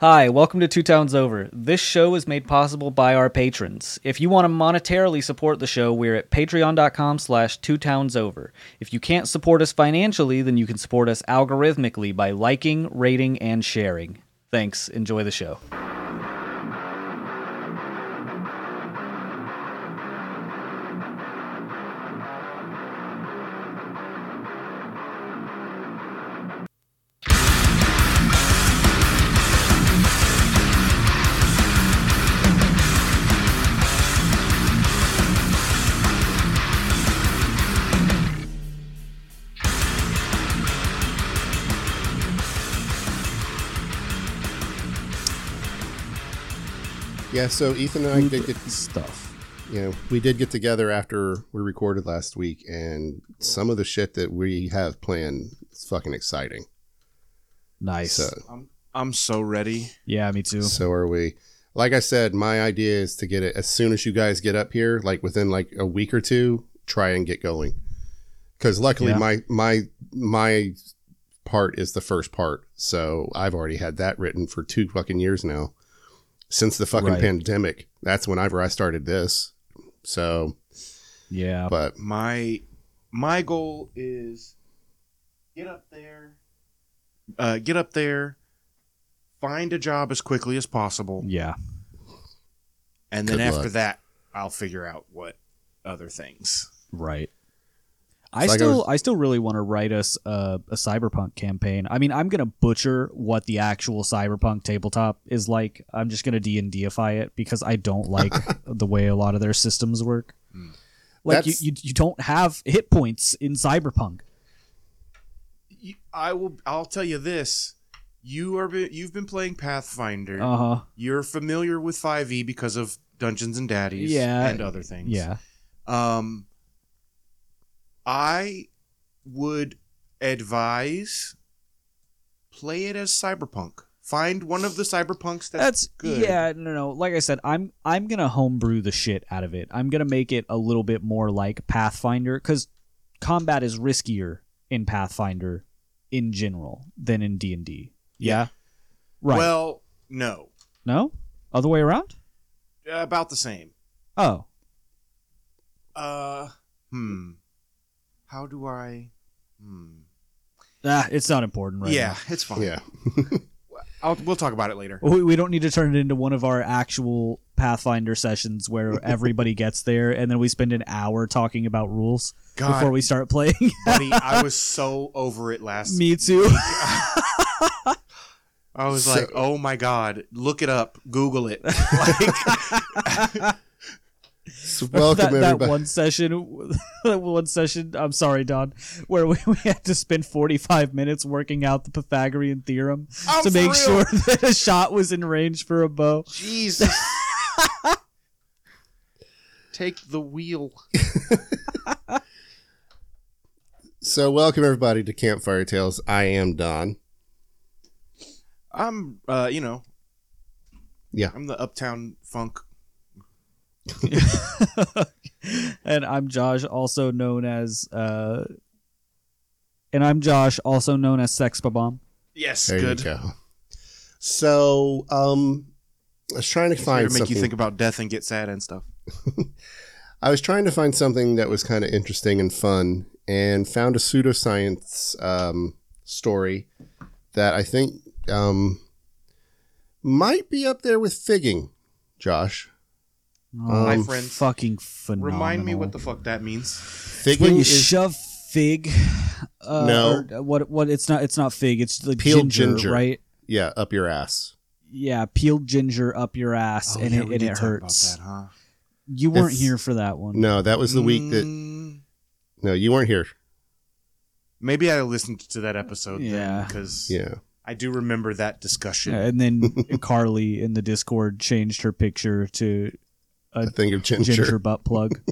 Hi, welcome to Two Towns Over. This show is made possible by our patrons. If you want to monetarily support the show, we're at patreon.com slash two towns over. If you can't support us financially, then you can support us algorithmically by liking, rating, and sharing. Thanks. Enjoy the show. Yeah, so Ethan and I did get Stuff. you know, we did get together after we recorded last week and some of the shit that we have planned is fucking exciting. Nice. So I'm I'm so ready. yeah, me too. so are we. Like I said, my idea is to get it as soon as you guys get up here, like within like a week or two, try and get going. Cuz luckily Yeah. my my my part is the first part. So I've already had that written for 2 fucking years now. Since the fucking Right. pandemic. That's whenever I started this. So, Yeah. but My my goal is get up there, uh, get up there, find a job as quickly as possible, Yeah. and then Good after luck. that, I'll figure out what other things. Right. I like I still was- I still really want to write us a, a cyberpunk campaign. I mean, I'm gonna butcher what the actual cyberpunk tabletop is like. I'm just gonna D and Dify it because I don't like the way a lot of their systems work. Hmm. Like you, you, you don't have hit points in cyberpunk. I will. I'll tell you this. you are you've been playing Pathfinder. Uh huh. You're familiar with 5e because of Dungeons and Daddies Yeah. and other things. Yeah. Um, I would advise play it as cyberpunk. Find one of the cyberpunks that's, That's good. Yeah, no, no. Like I said, I'm I'm gonna homebrew the shit out of it. I'm gonna make it a little bit more like Pathfinder because combat is riskier in Pathfinder in general than in D and D. Yeah. Right. Well, no, no. Other way around. about the same. Oh. Uh, hmm. How do I? Hmm. Ah, it's not important right yeah, it's fine. yeah. I'll, we'll talk about it later. We, we don't need to turn it into one of our actual Pathfinder sessions where everybody gets there and then we spend an hour talking about rules God, before we start playing. buddy, I was so over it last. Me too. I was So- like, oh my god, look it up, Google it. Like, So welcome that, that one session that one session i'm sorry don where we, we had to spend 45 minutes working out the pythagorean theorem Oh, to make real? sure that a shot was in range for a bow Jesus. Take the wheel. So welcome everybody to Campfire Tales. I am Don. I'm, uh, you know, Yeah. I'm the uptown funk. and i'm josh also known as uh and i'm josh also known as sex bomb Yes, There good. you go. So um I was trying to Here find to make something. you think about death and get sad and stuff. I was trying to find something that was kind of interesting and fun and found a pseudoscience um, story that I think um, might be up there with figging, Josh. Oh, My friend, fucking phenomenal Remind me what the fuck that means. Figging when you is shove fig uh, No. what what it's not it's not fig it's the Peeled ginger, ginger. right yeah, up your ass. yeah, peeled ginger up your ass, and Oh, yeah, it, and it hurts. that, huh? You weren't It's- here for that one. No, that was the week that Mm, no, you weren't here. Maybe I listened to that episode Yeah. because Yeah. I do remember that discussion. Yeah, and then Carly in the Discord changed her picture to A thing of ginger. ginger butt plug.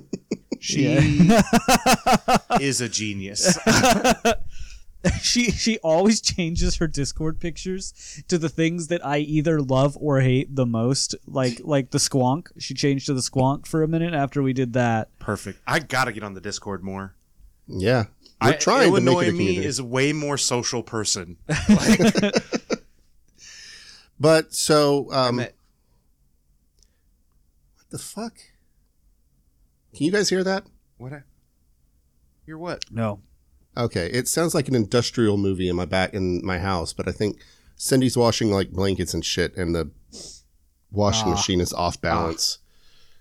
She is a genius. she she always changes her Discord pictures to the things that I either love or hate the most. Like like the squonk. She changed to the squonk for a minute after we did that. Perfect. I gotta get on the Discord more. Yeah. We're I, trying to make it a me is a way more social person. Like, But so, um, met- what the fuck? Can you guys hear that? what? I, you're what? No. Okay, it sounds like an industrial movie in my back in my house, but I think Cindy's washing like blankets and shit, and the washing Ah. machine is off balance,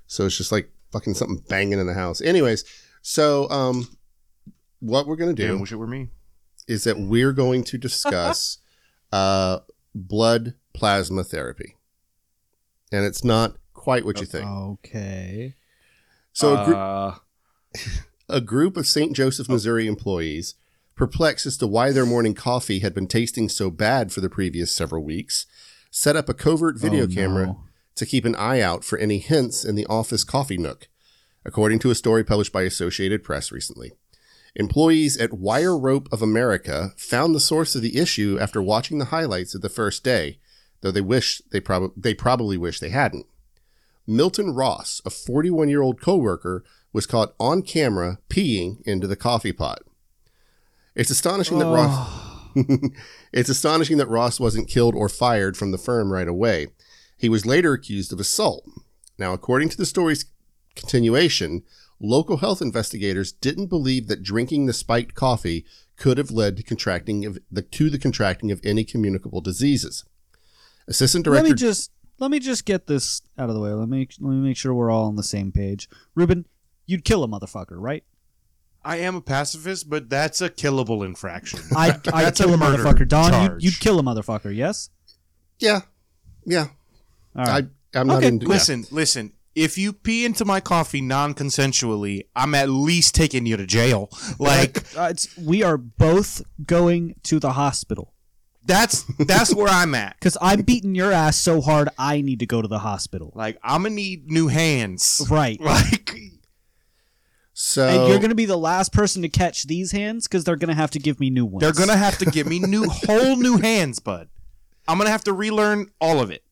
so it's just like fucking something banging in the house. Anyways, so um, what we're gonna do Damn, wish it were me. is that we're going to discuss uh, blood plasma therapy, and it's not quite what you think. Okay. So a, group Uh, a group of St. Joseph, Missouri employees, perplexed as to why their morning coffee had been tasting so bad for the previous several weeks, set up a covert video Oh, camera no. to keep an eye out for any hints in the office coffee nook, according to a story published by Associated Press recently. Employees at Wire Rope of America found the source of the issue after watching the highlights of the first day, though they wish they, prob- they probably wish they hadn't. Milton Ross, a 41 year old coworker, was caught on camera peeing into the coffee pot. It's astonishing that Ross oh. it's astonishing that Ross wasn't killed or fired from the firm right away. He was later accused of assault. Now, according to the story's continuation, local health investigators didn't believe that drinking the spiked coffee could have led to contracting of the to the contracting of any communicable diseases. Assistant Let director me just let me just get this out of the way. Let me let me make sure we're all on the same page. Ruben, you'd kill a motherfucker, right? I am a pacifist, but that's a killable infraction. I'd, I'd That's a kill a, motherfucker. Don, you'd, you'd kill a motherfucker, yes? Yeah. Yeah. All right. I I'm not Okay, into yeah. Listen, listen. If you pee into my coffee non-consensually, I'm at least taking you to jail. Like Uh, it's, we are both going to the hospital that's that's where I'm at. because I'm beating your ass so hard I need to go to the hospital. Like I'm gonna need new hands. Right. Like So and you're going to be the last person to catch these hands because they're going to have to give me new ones. they're gonna have to give me new whole new hands, bud. I'm gonna have to relearn all of it.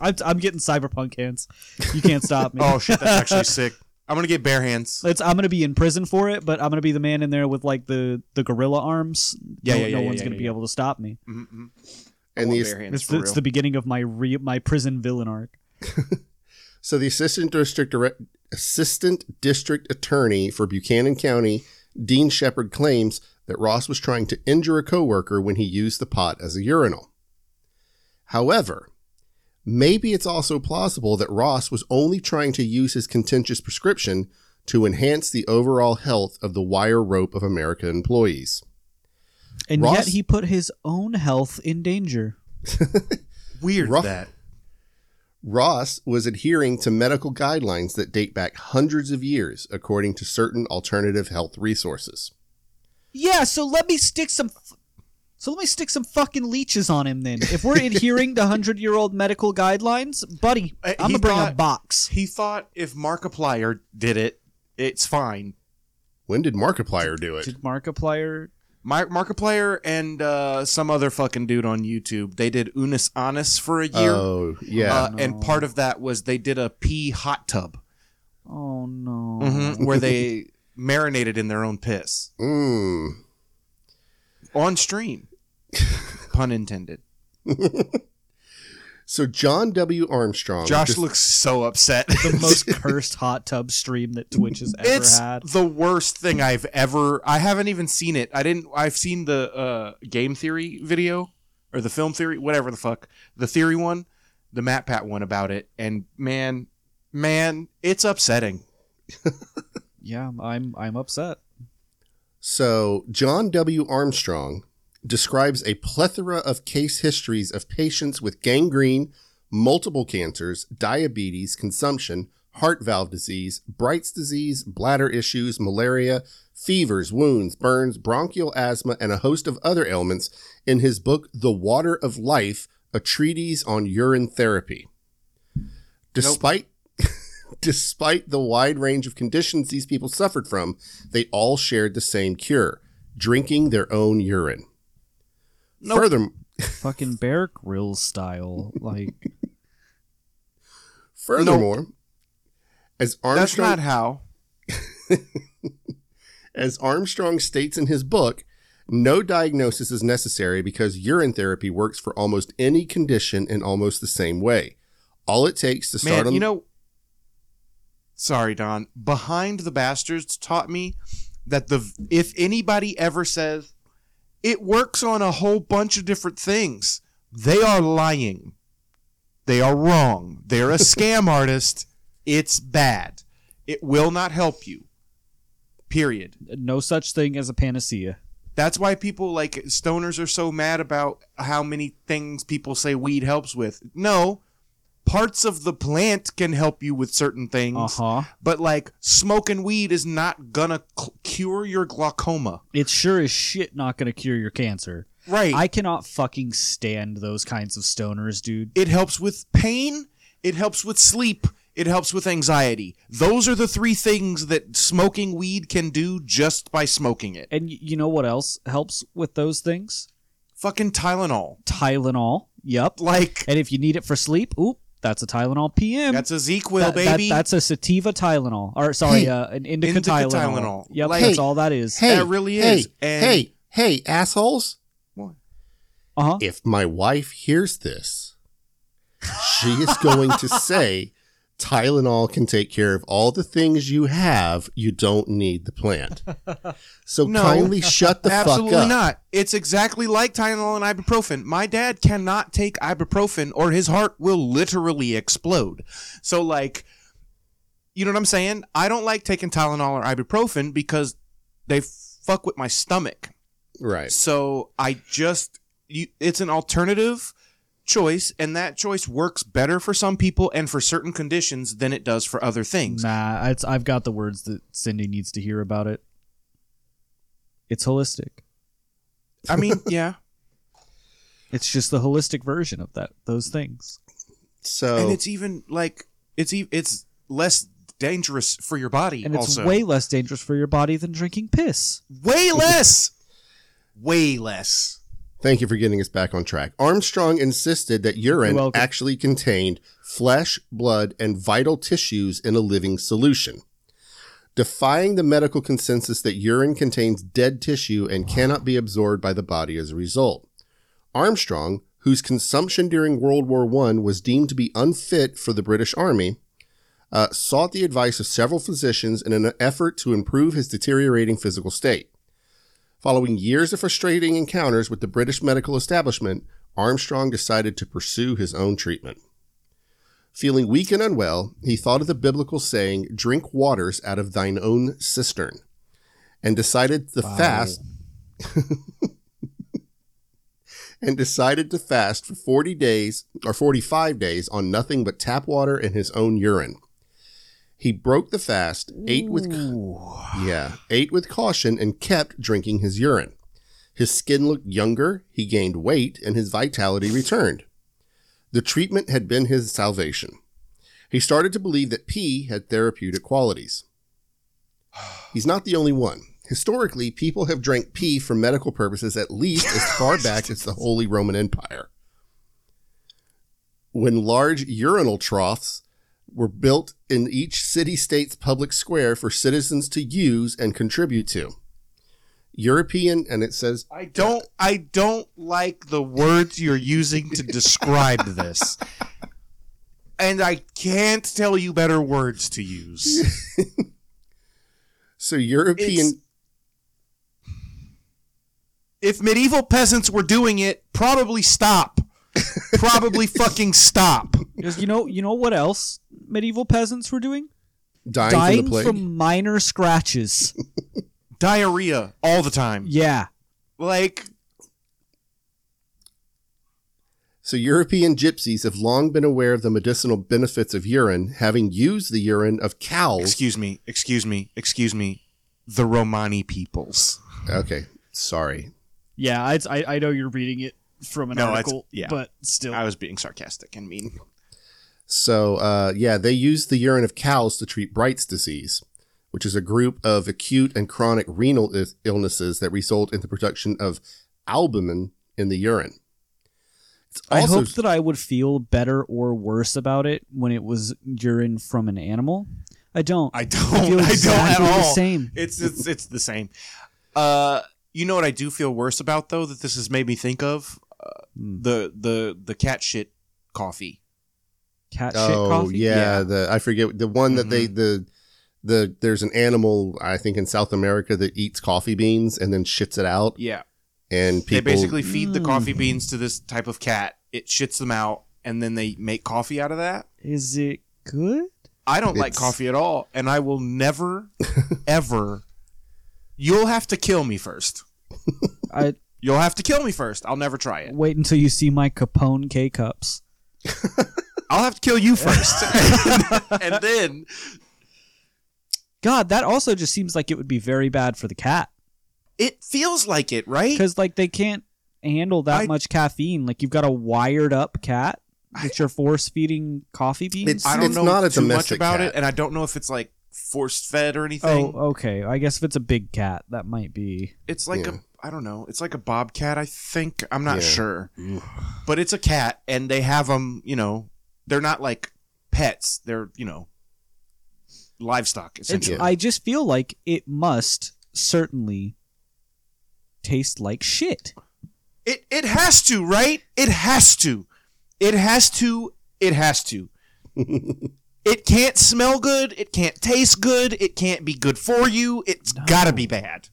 I'm, I'm getting cyberpunk hands. You can't stop me. Oh shit, that's actually sick. I'm gonna get bare hands. It's, I'm gonna be in prison for it, but I'm gonna be the man in there with like the the gorilla arms. Yeah, no, yeah, yeah, no yeah, one's yeah, gonna yeah, be able to stop me. Mm-mm. Mm-hmm. and I want the bare hands It's the, it's the beginning of my re, my prison villain arc. So the assistant district direct, assistant district attorney for Buchanan County, Dean Shepard, claims that Ross was trying to injure a coworker when he used the pot as a urinal. However, maybe it's also plausible that Ross was only trying to use his contentious prescription to enhance the overall health of the Wire Rope of America employees. And Ross- yet he put his own health in danger. Weird Rough- that. Ross was adhering to medical guidelines that date back hundreds of years, according to certain alternative health resources. Yeah, so let me stick some. F- so let me stick some fucking leeches on him then. If we're adhering to hundred year old medical guidelines, buddy, Uh, I'm gonna bring a box. He thought if Markiplier did it, it's fine. When did Markiplier do it? Did Markiplier? Mar- Markiplier and uh, some other fucking dude on YouTube, they did Unus Annus for a year. Oh, yeah. uh, no. And part of that was they did a pee hot tub Oh no. mhm, where they marinated in their own piss mm. On stream. Pun intended. So John W. Armstrong. Josh dis- looks so upset. The most cursed hot tub stream that Twitch has ever it's had. the worst thing I've ever. I haven't even seen it. I didn't. I've seen the uh, game theory video or the film theory, whatever the fuck, the theory one, the MatPat one about it, and man, man, it's upsetting. Yeah, I'm I'm upset. So John W. Armstrong describes a plethora of case histories of patients with gangrene, multiple cancers, diabetes, consumption, heart valve disease, Bright's disease, bladder issues, malaria, fevers, wounds, burns, bronchial asthma, and a host of other ailments in his book, The Water of Life, a treatise on urine therapy. Despite despite the wide range of conditions these people suffered from, they all shared the same cure drinking their own urine. Nope. Further, Fucking Bear Grylls style. Like furthermore, as That's Armstrong not how. as Armstrong states in his book, No diagnosis is necessary because urine therapy works for almost any condition in almost the same way. All it takes to start Man, on you know, sorry, Don. Behind the Bastards taught me that the if anybody ever says it works on a whole bunch of different things, they are lying. They are wrong. They're a scam artist. It's bad. It will not help you. Period. No such thing as a panacea. That's why people like stoners are so mad about how many things people say weed helps with. No, parts of the plant can help you with certain things, Uh huh. but like smoking weed is not gonna c- cure your glaucoma. It's sure as shit not to cure your cancer. Right. I cannot fucking stand those kinds of stoners, dude. it helps with pain, it helps with sleep, it helps with anxiety. Those are the three things that smoking weed can do just by smoking it. And y- you know what else helps with those things? Fucking Tylenol. Tylenol. Yep. Like And if you need it for sleep, oop, that's a Tylenol PM. that's a ZzzQuil That- that- baby. that's a sativa Tylenol. Or sorry, Hey. uh, an indica, Indica Tylenol. Tylenol. Yep, Like- that's all that is. hey, That really hey, is, and- hey, hey, assholes! Uh huh. If my wife hears this, she is going to say Tylenol can take care of all the things you have. You don't need the plant. So No. kindly shut the fuck up. Absolutely not. It's exactly like Tylenol and ibuprofen. My dad cannot take ibuprofen or his heart will literally explode. So like you know what I'm saying? I don't like taking Tylenol or ibuprofen because they fuck with my stomach. Right. So I just you, it's an alternative choice and that choice works better for some people and for certain conditions than it does for other things. Nah, it's, I've got the words that Cindy needs to hear about it. It's holistic. I mean, yeah. It's just the holistic version of that those things. So And it's even like it's e- it's less dangerous for your body And it's also. way less dangerous for your body than drinking piss. way less. way less. Thank you for getting us back on track. Armstrong insisted that urine actually contained flesh, blood, and vital tissues in a living solution. Defying the medical consensus that urine contains dead tissue and cannot be absorbed by the body as a result. Armstrong, whose consumption during World War I was deemed to be unfit for the British Army, uh, sought the advice of several physicians in an effort to improve his deteriorating physical state. Following years of frustrating encounters with the British medical establishment, Armstrong decided to pursue his own treatment. Feeling weak and unwell, he thought of the biblical saying, Drink waters out of thine own cistern, and decided to fast. and decided to fast for 40 days or 45 days on nothing but tap water and his own urine. He broke the fast, ate with yeah, ate with caution and kept drinking his urine. His skin looked younger, he gained weight, and his vitality returned. The treatment had been his salvation. He started to believe that pee had therapeutic qualities. He's not the only one. Historically, people have drank pee for medical purposes at least as far back as the Holy Roman Empire. When large urinal troughs were built in each city state's public square for citizens to use and contribute to. European, and it says I don't I don't like the words you're using to describe this. And I can't tell you better words to use. so European. It's- If medieval peasants were doing it, probably stop. probably fucking stop. Because you know, you know what else medieval peasants were doing? dying, Dying from the plague. from minor scratches. Diarrhea all the time. yeah. Like So European gypsies have long been aware of the medicinal benefits of urine, having used the urine of cows. excuse me, excuse me, excuse me. The Romani peoples. Okay, sorry. Yeah, I, I, I know you're reading it from an No, it's- article, yeah. but still. I was being sarcastic and mean. So, uh, yeah, they use the urine of cows to treat Bright's disease, which is a group of acute and chronic renal i- illnesses that result in the production of albumin in the urine. It's I also hope that I would feel better or worse about it when it was urine from an animal. I don't. I I don't. feel I don't at all. the same. It's it's it's the same. Uh, You know what I do feel worse about though that this has made me think of Hmm. the the the cat shit coffee. Cat shit oh coffee. yeah, Yeah. the I forget the one that they the the there's an animal I think in South America that eats coffee beans and then shits it out, Yeah, and people they basically feed the Mm. coffee beans to this type of cat. It shits them out, and then they make coffee out of that. Is it good? I don't like coffee at all, and I will never, ever. You'll have to kill me first. I You'll have to kill me first. I'll never try it. wait until you see my Capone K cups. I'll have to kill you first, and then God, that also just seems like it would be very bad for the cat it feels like it, right? because like they can't handle that I- much caffeine. Like you've got a wired up cat that you're force feeding coffee beans. It's- I don't it's know not a too much domestic about cat. it, and I don't know if it's like forced fed or oh, anything. oh, okay. I guess if it's a big cat, that might be. It's like Yeah. a I don't know. It's like a bobcat, I think. I'm not Yeah. sure, but it's a cat, and they have them. You know, they're not like pets. They're you know livestock It's, essentially. I just feel like it must certainly taste like shit. It it has to, right? It has to. It has to. It has to. it can't smell good. It can't taste good. It can't be good for you. It's got to be bad.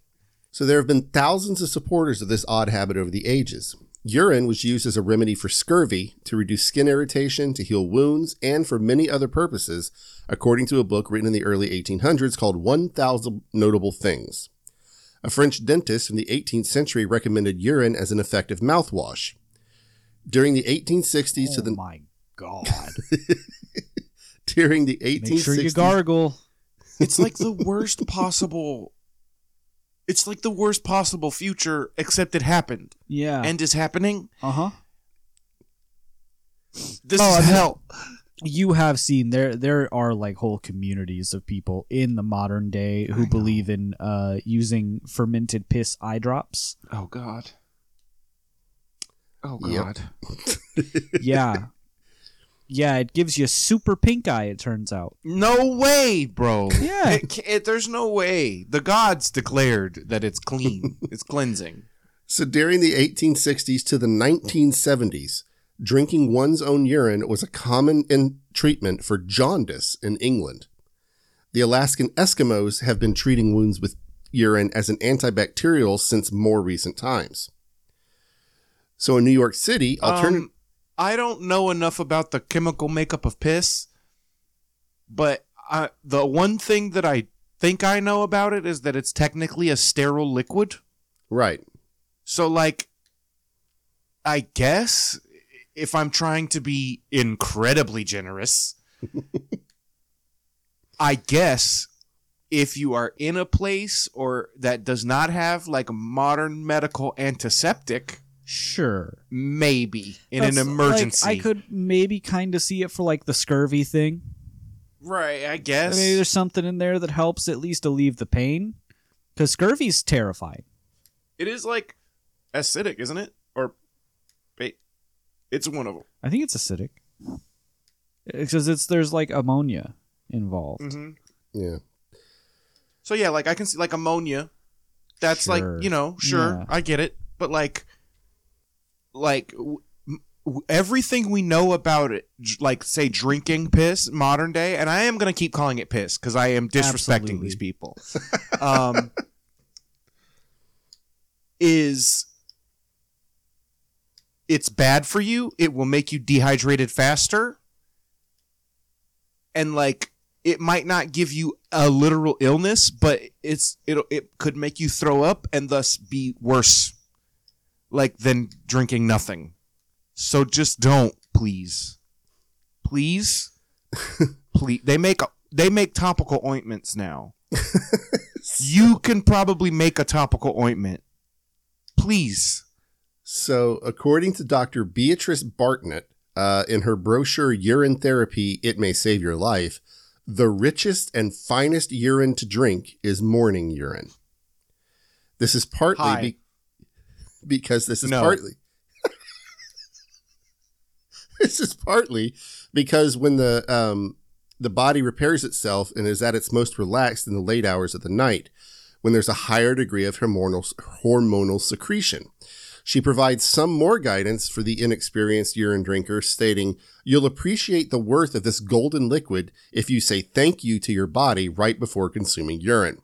So there have been thousands of supporters of this odd habit over the ages. Urine was used as a remedy for scurvy, to reduce skin irritation, to heal wounds, and for many other purposes, according to a book written in the early 1800s called 1000 Notable Things. A French dentist from the 18th century recommended urine as an effective mouthwash. During the 1860s to oh the my god! during the 1860s Make sure you gargle. It's like the worst possible. It's like the worst possible future, except it happened Yeah. and is happening. uh huh. This Oh, is hell. you have seen there there are like whole communities of people in the modern day who believe in uh using fermented piss eye drops. Oh God. Oh Yep. God. Yeah. Yeah, it gives you super pink eye it turns out. No way, bro. Yeah. It, it, there's no way. The gods declared that it's clean. it's cleansing. So during the 1860s to the 1970s, drinking one's own urine was a common in treatment for jaundice in England. The Alaskan Eskimos have been treating wounds with urine as an antibacterial since more recent times. So in New York City, alternative Um, I don't know enough about the chemical makeup of piss, but I, the one thing that I think I know about it is that it's technically a sterile liquid. right. So, like, I guess if I'm trying to be incredibly generous, I guess if you are in a place or that does not have like a modern medical antiseptic, Sure. maybe in That's, an like, emergency. I could maybe kind of see it for like the scurvy thing. right, I guess. Maybe there's something in there that helps at least alleviate the pain. Because scurvy's terrifying. it is like acidic, isn't it? Or wait, it's one of them. I think it's acidic. Because it's there's like ammonia involved. Mm-hmm. Yeah. So yeah, like I can see like ammonia. That's Sure. like you know, sure, Yeah. I get it, but like, like w- everything we know about it, like say drinking piss, modern day, and I am gonna keep calling it piss because I am disrespecting Absolutely. these people. um, is it's bad for you. It will make you dehydrated faster, and like it might not give you a literal illness, but it's it'll it could make you throw up and thus be worse, like than drinking nothing. So just don't, please, please, please. They make they make topical ointments now. you can probably make a topical ointment. Please. So, according to Dr. Beatrice Bartnett, uh, in her brochure Urine Therapy It May Save Your Life, the richest and finest urine to drink is morning urine. This is partly be- because this is No. partly this is partly because when the um, the body repairs itself and is at its most relaxed in the late hours of the night, when there's a higher degree of hormonal, hormonal secretion. She provides some more guidance for the inexperienced urine drinker, stating, You'll appreciate the worth of this golden liquid if you say thank you to your body right before consuming urine.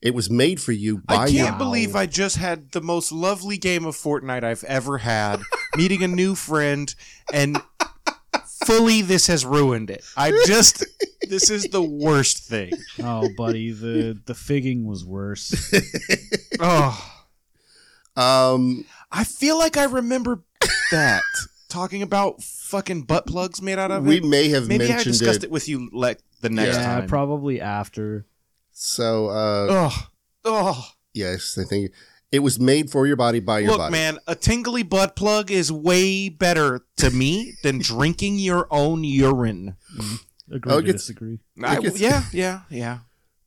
It was made for you by I can't your believe I just had the most lovely game of Fortnite I've ever had, meeting a new friend, and fully this has ruined it. I just this is the worst thing. Oh, buddy, the the figging was worse. Oh, um I feel like I remember that talking about fucking butt plugs made out of we it. may have Maybe I discussed it. it. with you like the next yeah, time. probably after. So uh oh, oh. yes, I think it was made for your body by your Look, body. man, a tingly butt plug is way better to me than drinking your own urine. Agree Oh, it to gets- disagree. I- gets- yeah, yeah, yeah.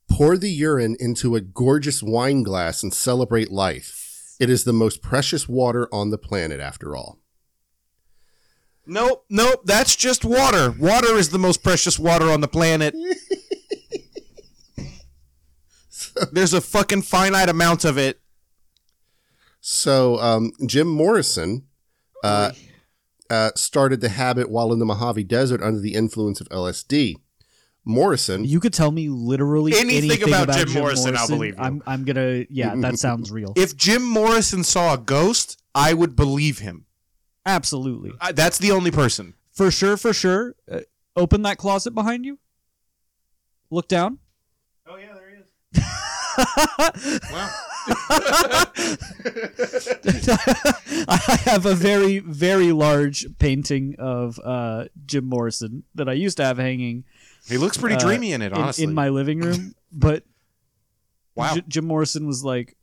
Pour the urine into a gorgeous wine glass and celebrate life. It is the most precious water on the planet after all. Nope, nope. That's just water. Water is the most precious water on the planet. There's a fucking finite amount of it. So um, Jim Morrison uh, uh, started the habit while in the Mojave Desert under the influence of LSD. Morrison, You could tell me literally Anything anything, about about, Jim Jim, Morrison, Morrison. I'll believe you. I'm I'm gonna yeah, that sounds real. If Jim Morrison saw a ghost, I would believe him. Absolutely, I, that's the only person. for sure, for sure. Uh, open that closet behind you. Look down. Oh yeah, there he is. Wow. I have a very, very large painting of uh, Jim Morrison that I used to have hanging He looks pretty Uh, dreamy in it, in, honestly. in my living room. But wow. J- Jim Morrison was like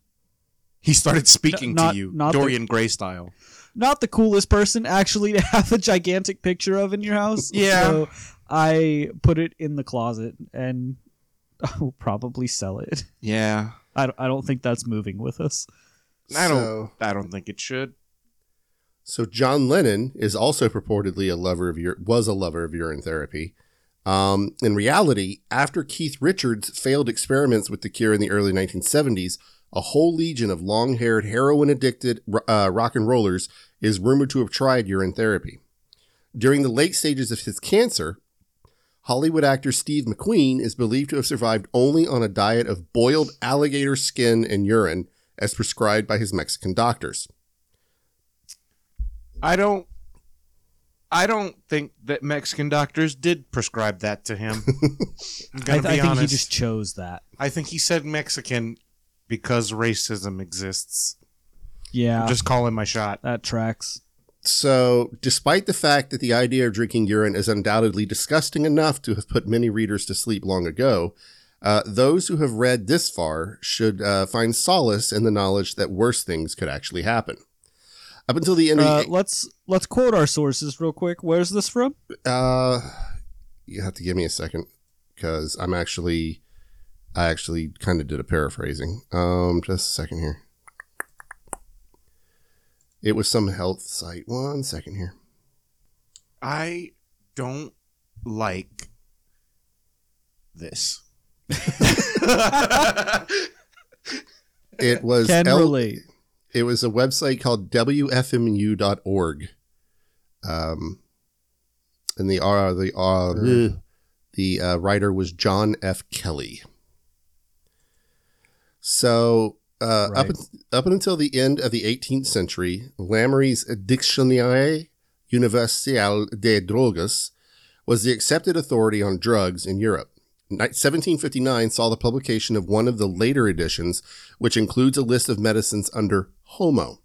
he started speaking not- to you, not the- Dorian Gray style. not the coolest person actually to have a gigantic picture of in your house. Yeah. So I put it in the closet and I will probably sell it. Yeah. I don't, I don't think that's moving with us. I don't So- I don't think it should. So John Lennon is also purportedly a lover of ur- was a lover of urine therapy. Um, in reality, after Keith Richards failed experiments with the cure in the early 1970s, a whole legion of long-haired, heroin-addicted uh, rock and rollers is rumored to have tried urine therapy. During the late stages of his cancer, Hollywood actor Steve McQueen is believed to have survived only on a diet of boiled alligator skin and urine, as prescribed by his Mexican doctors. I don't I don't think that Mexican doctors did prescribe that to him. I'm I, gonna I be think honest. he just chose that. I think he said Mexican because racism exists. Yeah, I'm just calling my shot. that tracks. So, despite the fact that the idea of drinking urine is undoubtedly disgusting enough to have put many readers to sleep long ago, uh, those who have read this far should uh, find solace in the knowledge that worse things could actually happen. Up until the end Uh, of the, let's let's quote our sources real quick. Where's this from? uh, you have to give me a second because I'm actually, I actually kind of did a paraphrasing. Um, just a second here. It was some health site. One second here. I don't like this. It was Can L- relate. It was a website called wfmu.org. Um, and the uh, the uh, the, the uh, writer was John F. Kelly. So uh, up Right. up until the end of the 18th century, Lemery's Dictionnaire Universel des Drogues was the accepted authority on drugs in Europe. 1759 saw the publication of one of the later editions, which includes a list of medicines under homo.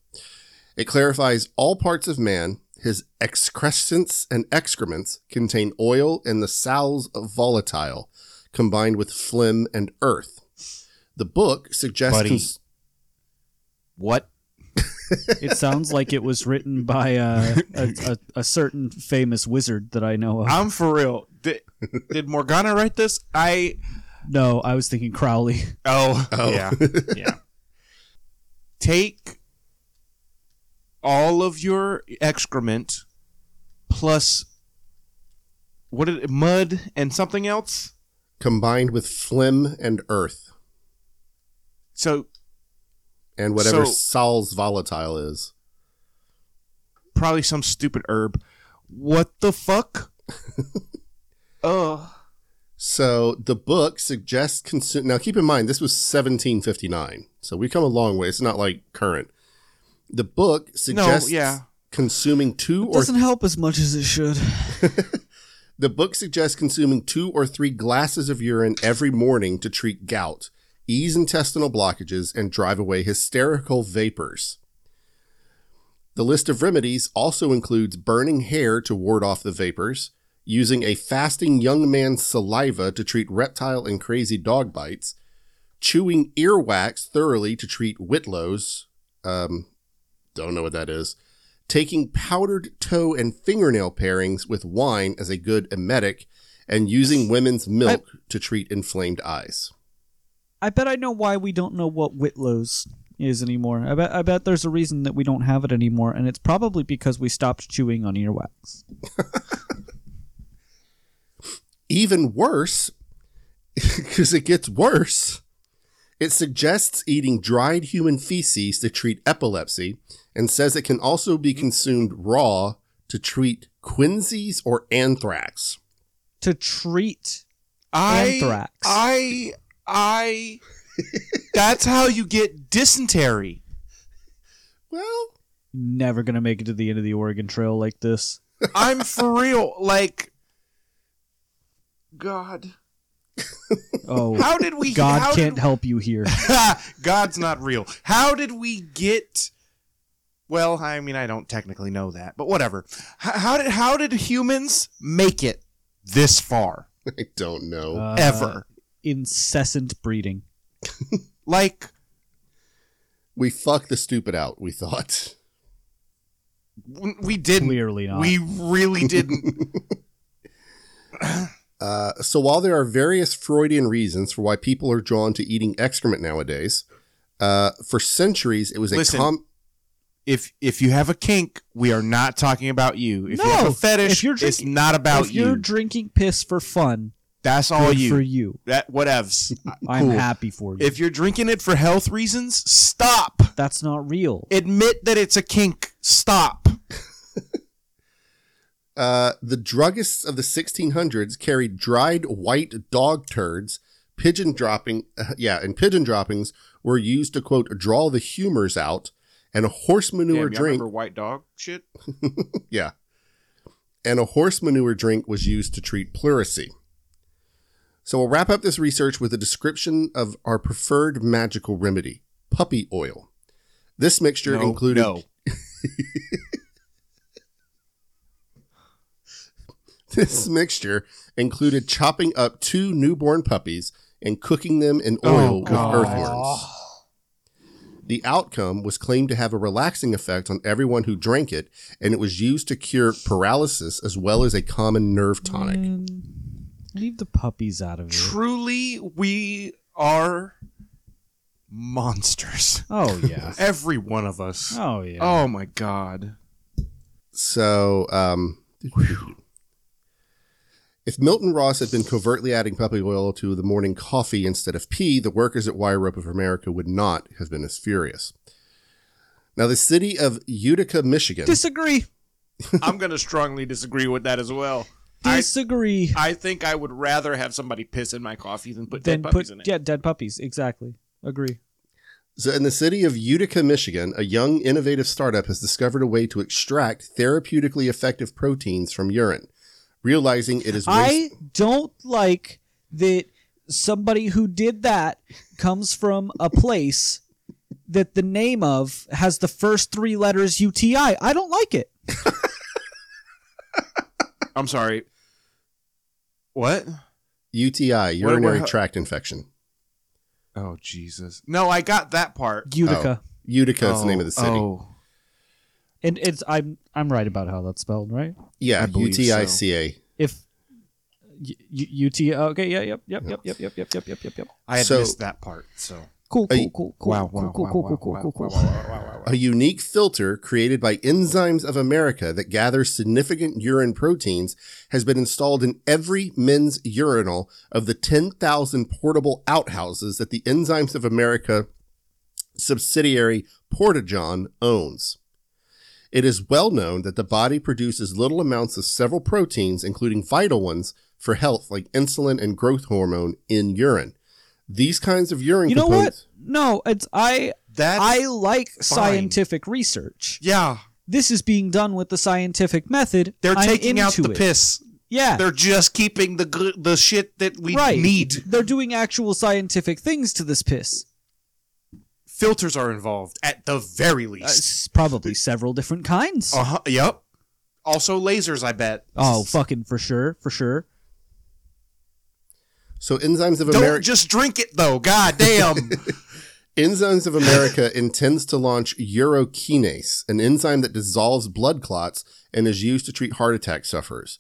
It clarifies all parts of man, his excrescents and excrements contain oil and the salves of volatile, combined with phlegm and earth. The book suggests Buddy. cons- what? It sounds like it was written by uh, a, a a certain famous wizard that I know of. I'm for real. Did, did Morgana write this? I No, I was thinking Crowley. oh, Oh. yeah yeah. Take all of your excrement plus what did it, mud and something else. combined with phlegm and earth. So and whatever So- Sol's volatile is. probably some stupid herb. What the fuck? Ugh. So the book suggests consume. Now keep in mind this was 1759, so we come a long way. It's not like current. The book suggests no, yeah. consuming two or Doesn't help as much as it should. the book suggests consuming two or three glasses of urine every morning to treat gout, ease intestinal blockages, and drive away hysterical vapors. The list of remedies also includes burning hair to ward off the vapors, using a fasting young man's saliva to treat reptile and crazy dog bites, chewing earwax thoroughly to treat whitlows. Um, don't know what that is. Taking powdered toe and fingernail pairings with wine as a good emetic, and using women's milk to treat inflamed eyes. I bet I know why we don't know what Whitlow's is anymore. I bet I bet there's a reason that we don't have it anymore, and it's probably because we stopped chewing on earwax. Even worse, because it gets worse, it suggests eating dried human feces to treat epilepsy and says it can also be consumed raw to treat quinsies or anthrax. To treat I, Anthrax. I, I. that's how you get dysentery. Well, never gonna make it to the end of the Oregon Trail like this. I'm for real. Like, God, Oh, how did we? God how can't did- help you here. God's not real. How did we get? Well, I mean, I don't technically know that, but whatever. H- how did how did humans make it this far I don't know. Uh, ever? Incessant breeding. Like, we fucked the stupid out, we thought. we didn't. Clearly not. We really didn't. Uh, so while there are various Freudian reasons for why people are drawn to eating excrement nowadays, uh, for centuries it was a Listen, com- if if you have a kink, we are not talking about you. If you have a fetish, if you're it's not about if you're you. drinking piss for fun, That's all good you. for you. That whatevs. I'm Cool. happy for you. If you're drinking it for health reasons, stop. That's not real. Admit that it's a kink. Stop. Uh, the druggists of the 1600s carried dried white dog turds. Pigeon dropping, uh, yeah, and pigeon droppings were used to quote draw the humors out, and a horse manure drink, Remember white dog shit? yeah, and a horse manure drink was used to treat pleurisy. So we'll wrap up this research with a description of our preferred magical remedy: puppy oil. This mixture included no. This mixture included chopping up two newborn puppies and cooking them in oh, oil with God. earthworms. The outcome was claimed to have a relaxing effect on everyone who drank it, and it was used to cure paralysis as well as a common nerve tonic. Man, leave the puppies out of it. Truly, we are monsters. Oh yeah. Every one of us. Oh yeah. Oh my god. So, um, if Milton Ross had been covertly adding puppy oil to the morning coffee instead of pee, the workers at Wire Rope of America would not have been as furious. Now, the city of Utica, Michigan. Disagree. I'm going to strongly disagree with that as well. I, Disagree. I think I would rather have somebody piss in my coffee than put then dead puppies put in it. yeah, dead puppies. Exactly. Agree. So, in the city of Utica, Michigan, a young innovative startup has discovered a way to extract therapeutically effective proteins from urine, realizing it is I waste- don't like that somebody who did that comes from a place that the name of has the first three letters UTI. I don't like it. I'm sorry. What? UTI, urinary what- tract infection. Oh Jesus. No, I got that part. Utica. Oh. Utica is oh, the name of the city. Oh, oh. And it's I'm I'm right about how that's spelled, right? Yeah, I believe so. UTICA. If U- U- UT okay, yeah, yep, yep, yep, yep, yep, yep, yep, yep, yep, yep. I had So- missed that part. So Cool, cool, cool, cool, wow, cool, wow, cool, cool, cool, cool, cool, wow, cool. a unique filter created by Enzymes of America that gathers significant urine proteins has been installed in every men's urinal of the 10,000 portable outhouses that the Enzymes of America subsidiary Porta-John owns. It is well known that the body produces little amounts of several proteins, including vital ones for health like insulin and growth hormone in urine. These kinds of urine You know what? No, it's I That I like scientific research. yeah. This is being done with the scientific method. They're I'm taking out the it. piss. Yeah. They're just keeping the the shit that we right. need. They're doing actual scientific things to this piss. Filters are involved at the very Uh, least. s- probably several different kinds. Uh huh. Yep. Also lasers, I bet. Oh, fucking for sure, for sure. So Enzymes of America. Don't just drink it though. God damn. Enzymes of America intends to launch urokinase, an enzyme that dissolves blood clots and is used to treat heart attack sufferers.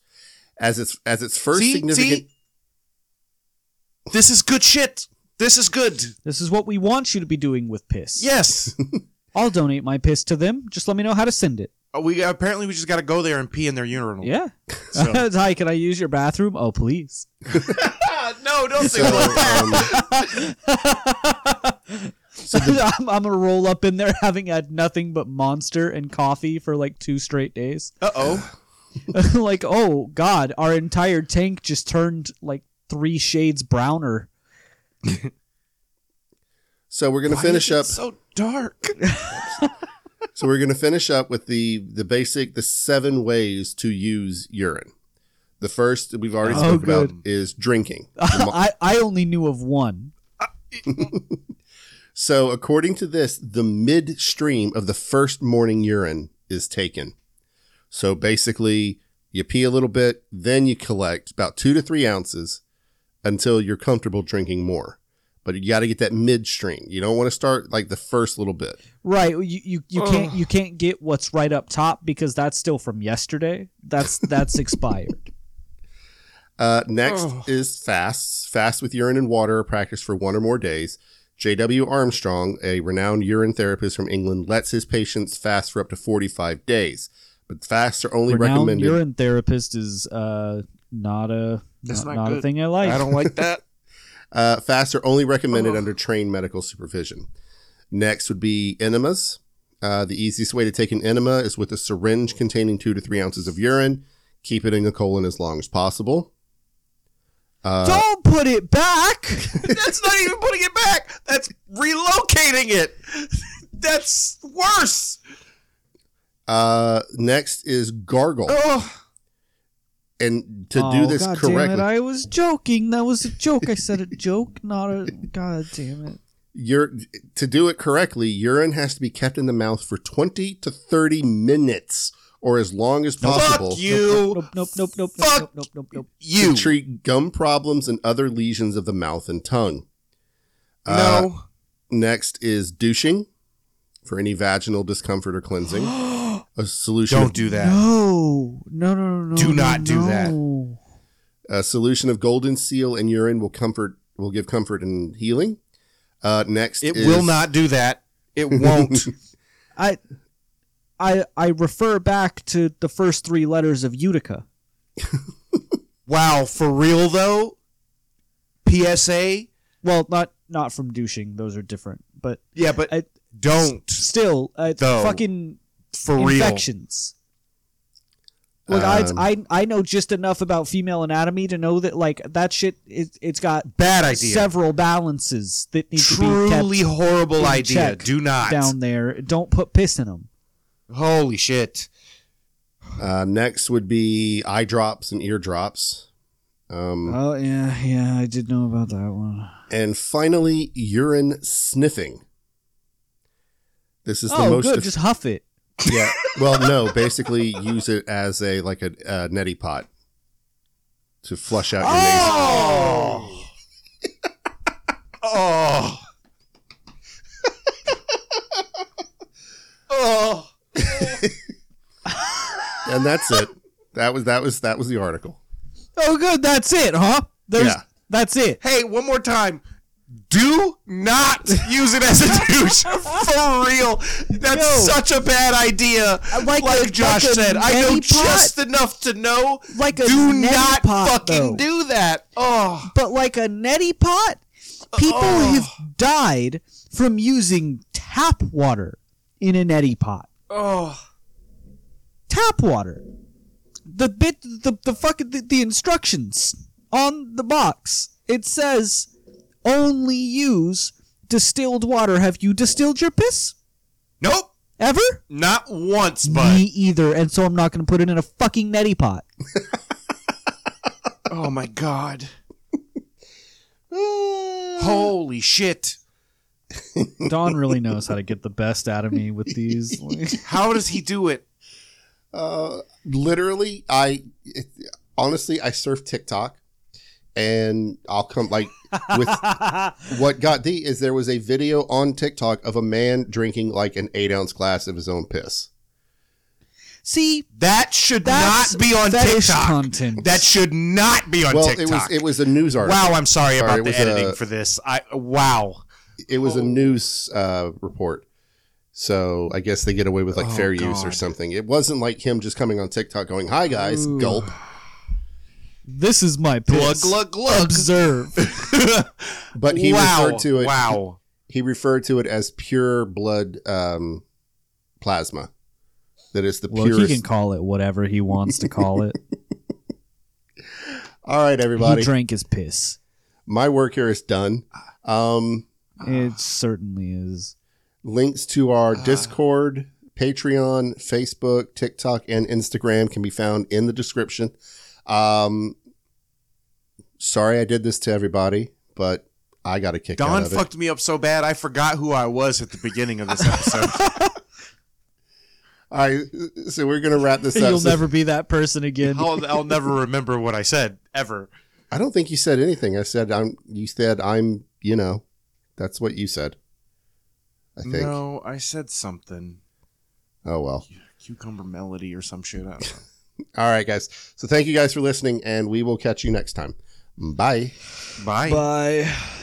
As its as its first see, significant see? This is good shit. This is good. This is what we want you to be doing with piss. Yes. I'll donate my piss to them. Just let me know how to send it. Oh, we apparently we just got to go there and pee in their urinal. Yeah. So- Hi, can I use your bathroom? Oh, please. No, don't say so, that. um, I'm, I'm gonna roll up in there having had nothing but monster and coffee for like two straight days. Uh oh. like, oh god, our entire tank just turned like three shades browner. so we're going to finish up So dark. So we're going to finish up with the the basic the seven ways to use urine. The first that we've already Oh, spoke about is drinking. I, I only knew of one. so according to this, the midstream of the first morning urine is taken. So basically, you pee a little bit, then you collect about two to three ounces until you're comfortable drinking more. But you got to get that midstream. You don't want to start like the first little bit. Right, you you, you can't you can't get what's right up top because that's still from yesterday. That's that's expired. Uh, next Oh. is fasts. Fast with urine and water are practiced for one or more days. J.W. Armstrong, a renowned urine therapist from England, lets his patients fast for up to 45 days. But fasts are only Renowned recommended. urine therapist is uh not a That's not, not not a thing I like. I don't like that. Uh, fasts are only recommended under trained medical supervision. Next would be enemas. Uh, the easiest way to take an enema is with a syringe containing two to three ounces of urine. Keep it in the colon as long as possible. Uh, Don't put it back. That's not even putting it back. That's relocating it. That's worse. uh, next is gargle. Oh, And to oh, do this God correctly, damn it! I was joking. That was a joke. I said a joke, not a. God damn it! You're, to do it correctly, urine has to be kept in the mouth for 20 to 30 minutes or as long as possible fuck you. Nope, nope, nope, nope, Fuck nope, nope, nope, nope. to You. treat gum problems and other lesions of the mouth and tongue. Uh, no. Next is douching for any vaginal discomfort or cleansing. A solution Don't of, do that. No, no, no, no, no. Do no, not do that. a solution of golden seal and urine will comfort will give comfort and healing. Uh, next It is, will not do that. It won't. I, I, I refer back to the first three letters of Utica. wow, for real though? PSA? Well, not not from douching; those are different. But Yeah, but I, don't. still, uh, Though. fucking For real. infections. Look, I, Um, I I know just enough about female anatomy to know that like that shit it, it's got Bad idea. several balances that need to be Truly horrible idea. Do not. down there. Don't put piss in them. Holy shit. Uh, next would be eye drops and ear drops. Um, Oh yeah, yeah, I did know about that one. and finally, urine sniffing. This is the Oh, most good. eff- Just huff it. yeah. Well, no, basically use it as a like a, a neti pot to flush out your nasal. Oh. oh. And that's it. That was that was that was the article. Oh, good. That's it, huh? There's, Yeah. That's it. Hey, one more time. Do not use it as a douche. For real. That's Yo. such a bad idea. Uh, like Like, a- Josh like said, I know pot? just enough to know. Like a Do neti not pot, fucking though. do that. Oh. But like a neti pot, People Oh. have died from using tap water in a neti pot. Oh. Tap water. The bit, the the fucking the, the instructions on the box. It says only use distilled water. Have you distilled your piss Nope. ever? Not once, but Me either. And so I'm not going to put it in a fucking neti pot. oh my god. Holy shit. Don really knows how to get the best out of me with these. How does he do it? Uh, literally, I it, honestly I surf TikTok, and I'll come like with what got the is there was a video on TikTok of a man drinking like an eight ounce glass of his own piss. See, That should not be on fetish TikTok. content. That should not be on well, TikTok. it was it was a news article. wow, I'm sorry Sorry, about the editing a- for this. I wow. It was a Oh. news uh, report. So I guess they get away with like Oh, fair use or something. It wasn't like him just coming on TikTok going, "Hi guys, Ooh. gulp." this is my piss. Glug glug. Observe. But he wow. referred to it. Wow. He referred to it as pure blood um, plasma. That is the Look, purest. he can call it whatever he wants to call it. All right, everybody. he drank his piss. My work here is done. Um, It certainly is. Links to our Discord, Patreon, Facebook, TikTok, and Instagram can be found in the description. Um, sorry I did this to everybody, but I got a kick out Don of it. fucked me up so bad I forgot who I was at the beginning of this episode. All right, so we're gonna wrap this up. You'll So- never be that person again. I'll, I'll never remember what I said ever. I don't think you said anything. I said I'm. You said I'm. You know, that's what you said. I think. No, I said something. Oh well. Cucumber melody or some shit. I don't know. All right, guys. So thank you guys for listening, and we will catch you next time. Bye. Bye. Bye.